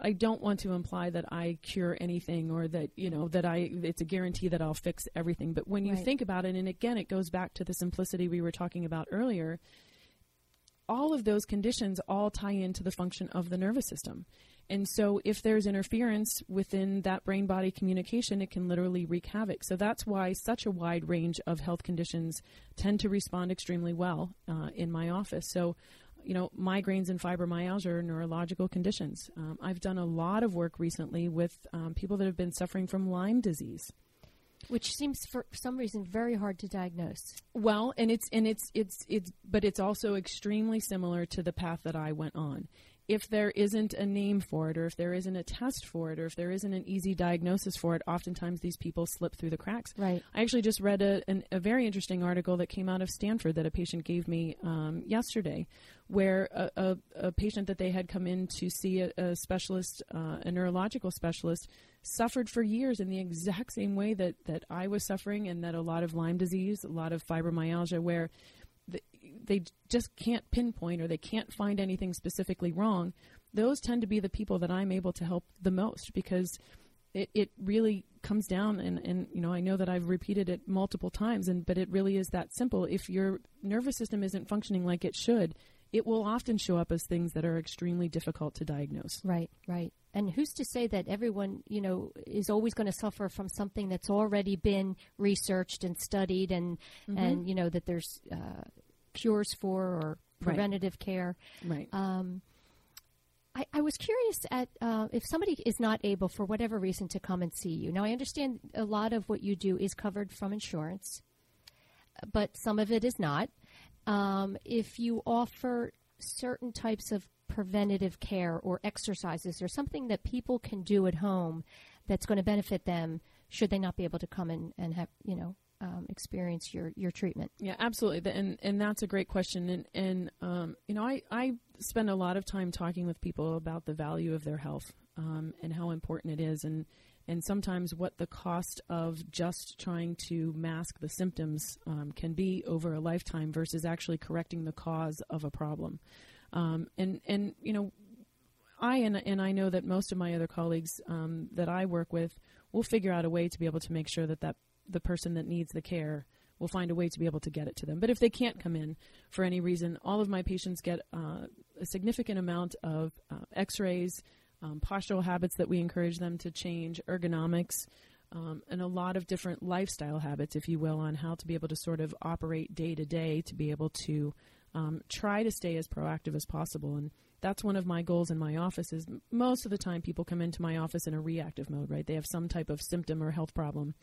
Speaker 2: I don't want to imply that I cure anything or that you know that I it's a guarantee that I'll fix everything. But when you right. think about it, and again, it goes back to the simplicity we were talking about earlier. All of those conditions all tie into the function of the nervous system. And so, if there's interference within that brain body communication, it can literally wreak havoc. So, that's why such a wide range of health conditions tend to respond extremely well uh, in my office. So, you know, migraines and fibromyalgia are neurological conditions. Um, I've done a lot of work recently with um, people that have been suffering from Lyme disease
Speaker 1: which seems for some reason very hard to diagnose.
Speaker 2: Well, and it's and it's it's it's but it's also extremely similar to the path that I went on if there isn't a name for it, or if there isn't a test for it, or if there isn't an easy diagnosis for it, oftentimes these people slip through the cracks.
Speaker 1: Right.
Speaker 2: I actually just read a, an, a very interesting article that came out of Stanford that a patient gave me um, yesterday, where a, a, a, patient that they had come in to see a, a specialist, uh, a neurological specialist, suffered for years in the exact same way that, that I was suffering, and that a lot of Lyme disease, a lot of fibromyalgia, where they just can't pinpoint or they can't find anything specifically wrong, those tend to be the people that I'm able to help the most because it, it really comes down and, and you know I know that I've repeated it multiple times and but it really is that simple. If your nervous system isn't functioning like it should, it will often show up as things that are extremely difficult to diagnose.
Speaker 1: Right, right. And who's to say that everyone, you know, is always going to suffer from something that's already been researched and studied, and mm-hmm. and you know that there's uh, cures for or preventative
Speaker 2: right.
Speaker 1: care.
Speaker 2: Right.
Speaker 1: Um, I, I, was curious at uh, if somebody is not able, for whatever reason, to come and see you. Now, I understand a lot of what you do is covered from insurance, but some of it is not. Um, if you offer certain types of preventative care or exercises or something that people can do at home that's going to benefit them, should they not be able to come and, and have, you know, um, experience your, your treatment?
Speaker 2: Yeah, absolutely, and and that's a great question. And and um, you know, I I spend a lot of time talking with people about the value of their health um, and how important it is, and and sometimes what the cost of just trying to mask the symptoms um, can be over a lifetime versus actually correcting the cause of a problem. Um, and and you know, I and and I know that most of my other colleagues um, that I work with will figure out a way to be able to make sure that that the person that needs the care will find a way to be able to get it to them. But if they can't come in for any reason, all of my patients get uh, a significant amount of uh, x rays, um, postural habits that we encourage them to change, ergonomics, um, and a lot of different lifestyle habits, if you will, on how to be able to sort of operate day to day to be able to um, try to stay as proactive as possible. And that's one of my goals in my office is most of the time people come into my office in a reactive mode right they have some type of symptom or health problem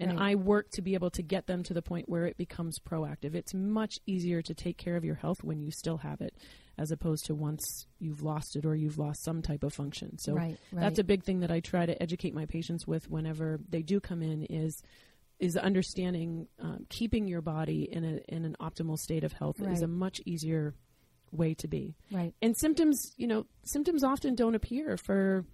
Speaker 2: and right. I work to be able to get them to the point where it becomes proactive. It's much easier to take care of your health when you still have it as opposed to once you've lost it or you've lost some type of function. So
Speaker 1: right, right.
Speaker 2: that's a big thing that I try to educate my patients with whenever they do come in is is understanding um, keeping your body in a in an optimal state of health right. is a much easier way to be.
Speaker 1: Right.
Speaker 2: And symptoms, you know, symptoms often don't appear for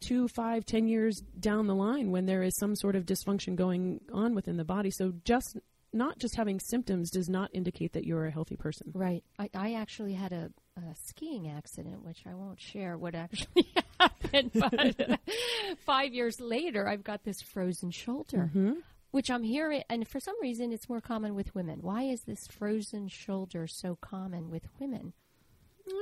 Speaker 2: two, five, ten years down the line when there is some sort of dysfunction going on within the body. So just not just having symptoms does not indicate that you're a healthy person.
Speaker 1: Right. I, I actually had a, a skiing accident, which I won't share what actually happened. But five years later, I've got this frozen shoulder,
Speaker 2: Mm-hmm.
Speaker 1: which I'm hearing, and for some reason, it's more common with women. Why is this frozen shoulder so common with women?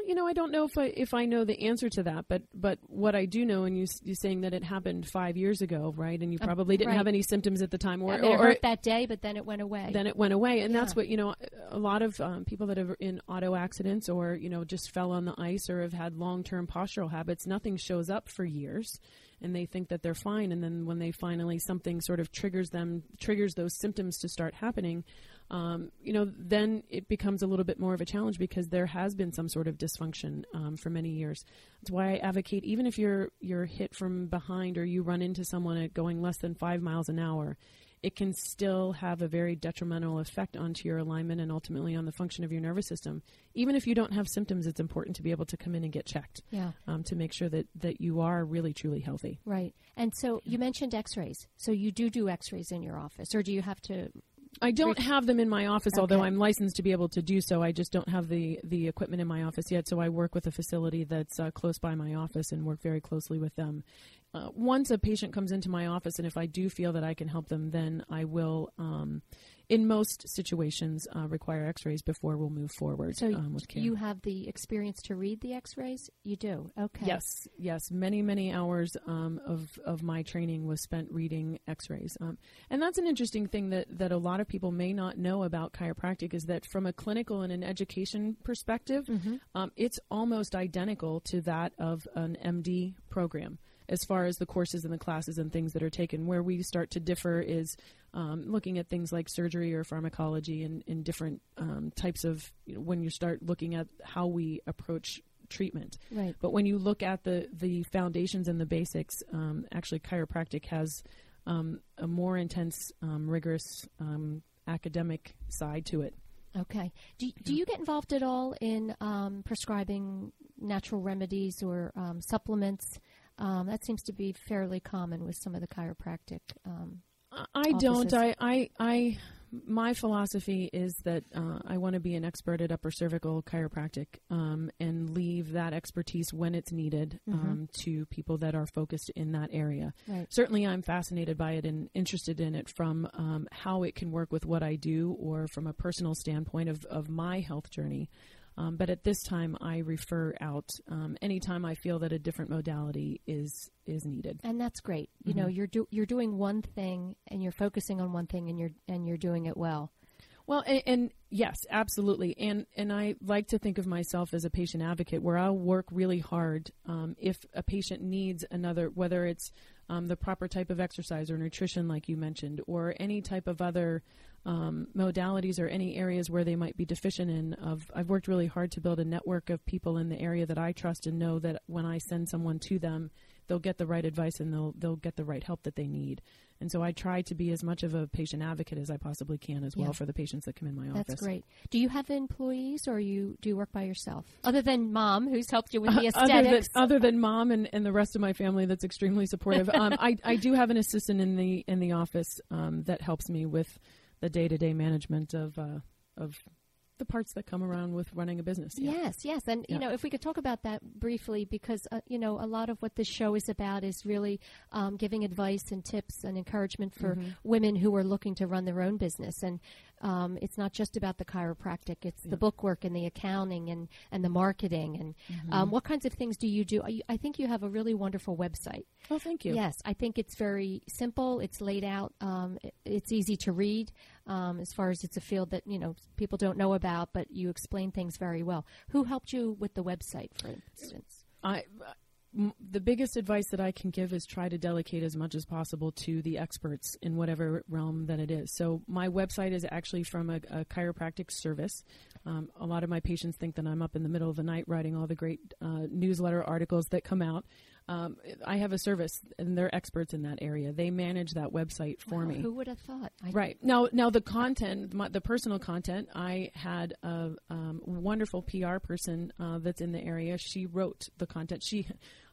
Speaker 2: You know, I don't know if I if I know the answer to that, but but what I do know, and you you saying that it happened five years ago, right? And you probably didn't
Speaker 1: right.
Speaker 2: have any symptoms at the time, or
Speaker 1: I mean, it
Speaker 2: or,
Speaker 1: hurt that day, but then it went away.
Speaker 2: then it went away, and that's what you know. A lot of um, people that are in auto accidents, or you know, just fell on the ice, or have had long term postural habits. Nothing shows up for years, and they think that they're fine, and then when they finally something sort of triggers them, triggers those symptoms to start happening. Um, you know, then it becomes a little bit more of a challenge because there has been some sort of dysfunction um, for many years. That's why I advocate, even if you're you're hit from behind or you run into someone at going less than five miles an hour, it can still have a very detrimental effect onto your alignment and ultimately on the function of your nervous system. Even if you don't have symptoms, it's important to be able to come in and get checked
Speaker 1: yeah.
Speaker 2: um, to make sure that, that you are really truly healthy.
Speaker 1: Right. And so you mentioned x-rays. So you do do x-rays in your office or do you have to
Speaker 2: I don't have them in my office, although I'm licensed to be able to do so. I just don't have the, the equipment in my office yet. So I work with a facility that's uh, close by my office and work very closely with them. Uh, once a patient comes into my office, and if I do feel that I can help them, then I will, um, in most situations, uh, require X-rays before we'll move forward
Speaker 1: So
Speaker 2: um, with care.
Speaker 1: you have the experience to read the x-rays? You do. Okay.
Speaker 2: Yes, yes. Many, many hours um, of of my training was spent reading X-rays, um, and that's an interesting thing that that a lot of people may not know about chiropractic is that from a clinical and an education perspective, um, it's almost identical to that of an MD program as far as the courses and the classes and things that are taken. Where we start to differ is um, looking at things like surgery or pharmacology and, and different um, types of you know, when you start looking at how we approach treatment.
Speaker 1: Right.
Speaker 2: But when you look at the the foundations and the basics, um, actually chiropractic has um, a more intense, um, rigorous um, academic side to it.
Speaker 1: Okay. Do, do you get involved at all in um, prescribing natural remedies or um, supplements? Um, that seems to be fairly common with some of the chiropractic. Um,
Speaker 2: I- don't. I, I, I, my philosophy is that uh, I want to be an expert at upper cervical chiropractic um, and leave that expertise when it's needed um, to people that are focused in that area.
Speaker 1: Right.
Speaker 2: Certainly, I'm fascinated by it and interested in it from um, how it can work with what I do or from a personal standpoint of, of my health journey. Um, but at this time, I refer out um, anytime I feel that a different modality is is needed.
Speaker 1: and that's great. You know, you're do, you're doing one thing and you're focusing on one thing and you're and you're doing it well.
Speaker 2: Well, and, and yes, absolutely, and and I like to think of myself as a patient advocate, where I'll work really hard um, if a patient needs another, whether it's um, the proper type of exercise or nutrition, like you mentioned, or any type of other um, modalities or any areas where they might be deficient in. Of I've worked really hard to build a network of people in the area that I trust and know that when I send someone to them, they'll get the right advice and they'll they'll get the right help that they need. And so I try to be as much of a patient advocate as I possibly can as
Speaker 1: Yeah.
Speaker 2: well for the patients that come in my office.
Speaker 1: That's great. Do you have employees or you do you work by yourself? Other than mom, who's helped you with the
Speaker 2: other than,
Speaker 1: aesthetics.
Speaker 2: other than mom and, and the rest of my family that's extremely supportive um, I, I do have an assistant in the in the office um, that helps me with the day-to-day management of uh, of the parts that come around with running a business yeah.
Speaker 1: Yes, yes, and you know, if we could talk about that briefly, because uh, you know, a lot of what this show is about is really um, giving advice and tips and encouragement for
Speaker 2: Mm-hmm.
Speaker 1: women who are looking to run their own business, and um, it's not just about the chiropractic; it's the bookwork and the accounting and and the marketing and
Speaker 2: Mm-hmm.
Speaker 1: um, what kinds of things do you do? I, I think you have a really wonderful website.
Speaker 2: oh thank you
Speaker 1: Yes, I think it's very simple. It's laid out. Um, it- it's easy to read. Um, as far as it's a field that you know people don't know about, but you explain things very well. Who helped you with the website, for instance?
Speaker 2: I, the biggest advice that I can give is try to delegate as much as possible to the experts in whatever realm that it is. So my website is actually from a, a chiropractic service. Um, a lot of my patients think that I'm up in the middle of the night writing all the great uh, newsletter articles that come out. Um, I have a service, and they're experts in that area. They manage that website for
Speaker 1: Wow,
Speaker 2: me.
Speaker 1: Who would have thought? I,
Speaker 2: Right now, now the content, my, the personal content. I had a um, wonderful PR person uh, that's in the area. She wrote the content. She,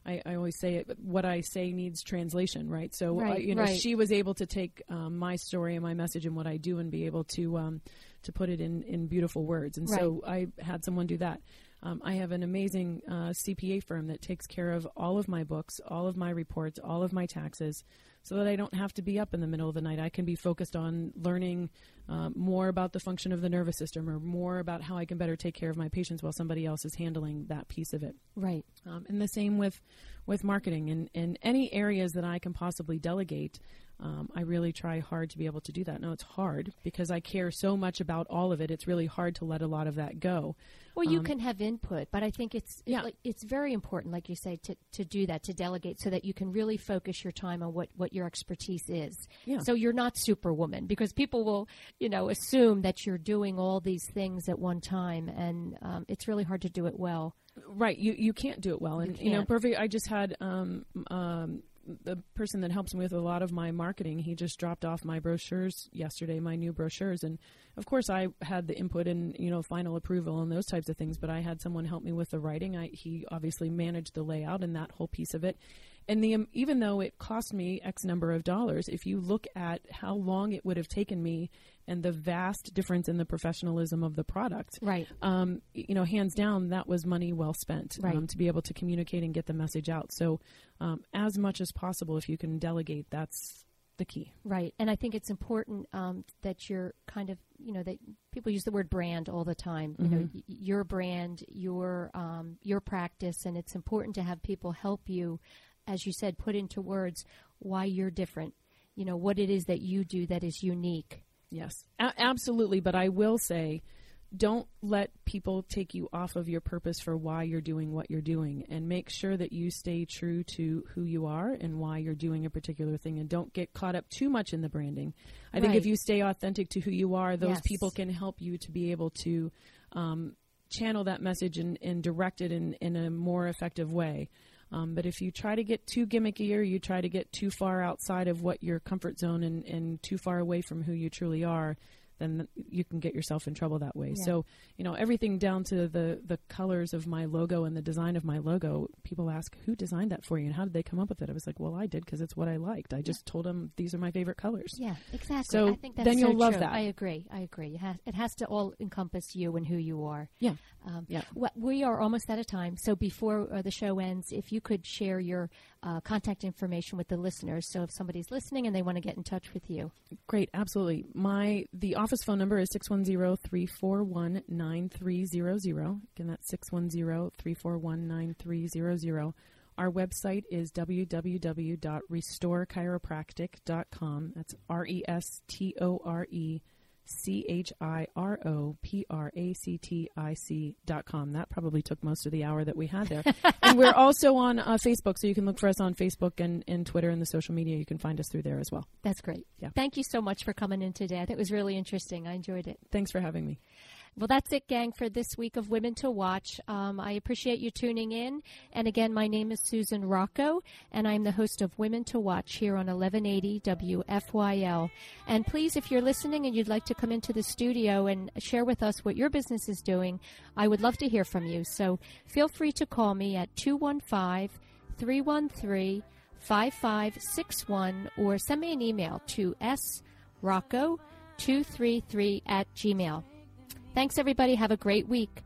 Speaker 2: I, I always say it. What I say needs translation, right? So, uh,
Speaker 1: Right,
Speaker 2: you know,
Speaker 1: right.
Speaker 2: she was able to take um, my story and my message and what I do and be able to um, to put it in in beautiful words. And so I had someone do that. Um, I have an amazing uh, CPA firm that takes care of all of my books, all of my reports, all of my taxes, so that I don't have to be up in the middle of the night. I can be focused on learning uh, more about the function of the nervous system or more about how I can better take care of my patients while somebody else is handling that piece of it.
Speaker 1: Right.
Speaker 2: Um, and the same with with marketing and in any areas that I can possibly delegate. Um, I really try hard to be able to do that. Now it's hard because I care so much about all of it. It's really hard to let a lot of that go.
Speaker 1: Well, you
Speaker 2: Um,
Speaker 1: can have input, but I think it's
Speaker 2: Yeah.
Speaker 1: it's very important, like you say, to, to do that, to delegate, so that you can really focus your time on what, what your expertise is.
Speaker 2: Yeah.
Speaker 1: So you're not Superwoman because people will, you know, assume that you're doing all these things at one time, and um, it's really hard to do it well.
Speaker 2: Right, you you can't do it well, and you, know,
Speaker 1: can't.
Speaker 2: perfect. I just had um, um, the person that helps me with a lot of my marketing. He just dropped off my brochures yesterday, my new brochures, and of course I had the input and you know final approval and those types of things. But I had someone help me with the writing. I, he obviously managed the layout and that whole piece of it. And the um, even though it cost me X number of dollars, if you look at how long it would have taken me and the vast difference in the professionalism of the product,
Speaker 1: Right.
Speaker 2: um, you know, hands down, that was money well spent
Speaker 1: Right.
Speaker 2: um, to be able to communicate and get the message out. So, um, as much as possible, if you can delegate, that's the key.
Speaker 1: Right, and I think it's important um, that you're kind of, you know, that people use the word brand all the time. You know, y- your brand, your um, your practice, and it's important to have people help you, as you said, put into words why you're different. You know, what it is that you do that is unique.
Speaker 2: Yes, A- absolutely. But I will say, don't let people take you off of your purpose for why you're doing what you're doing, and make sure that you stay true to who you are and why you're doing a particular thing, and don't get caught up too much in the branding. I think if you stay authentic to who you are, those
Speaker 1: Yes.
Speaker 2: people can help you to be able to um, channel that message and, and direct it in, in a more effective way. Um, but if you try to get too gimmicky or you try to get too far outside of what your comfort zone and, and too far away from who you truly are, then you can get yourself in trouble that way.
Speaker 1: Yeah.
Speaker 2: So, you know, everything down to the, the colors of my logo and the design of my logo, people ask, who designed that for you and how did they come up with it? I was like, well, I did because it's what I liked. I just told them these are my favorite colors.
Speaker 1: Yeah, exactly.
Speaker 2: So
Speaker 1: I think that's
Speaker 2: then
Speaker 1: so
Speaker 2: you'll love
Speaker 1: true.
Speaker 2: that.
Speaker 1: I agree. I agree. It has, it has to all encompass you and who you are.
Speaker 2: Yeah.
Speaker 1: Um,
Speaker 2: Yeah.
Speaker 1: Well, we are almost out of time. So before uh, the show ends, if you could share your uh, contact information with the listeners, so if somebody's listening and they want to get in touch with you.
Speaker 2: Great, absolutely. My the office phone number is 610-341-9300. Again, that's 610-341-9300. Our website is www.restorechiropractic.com. That's R E S T O R E C H I R O P R A C T I C dot com. That probably took most of the hour that we had there. and we're also on uh, Facebook, so you can look for us on Facebook and, and Twitter and the social media. You can find us through there as well.
Speaker 1: That's great.
Speaker 2: Yeah.
Speaker 1: Thank you so much for coming in today. That was really interesting. I enjoyed it.
Speaker 2: Thanks for having me.
Speaker 1: Well, that's it, gang, for this week of Women to Watch. Um, I appreciate you tuning in. And again, my name is Susan Rocco, and I'm the host of Women to Watch here on 1180 WFYL. And please, if you're listening and you'd like to come into the studio and share with us what your business is doing, I would love to hear from you. So feel free to call me at 215 313 5561 or send me an email to srocco233 at gmail. Thanks, everybody. Have a great week.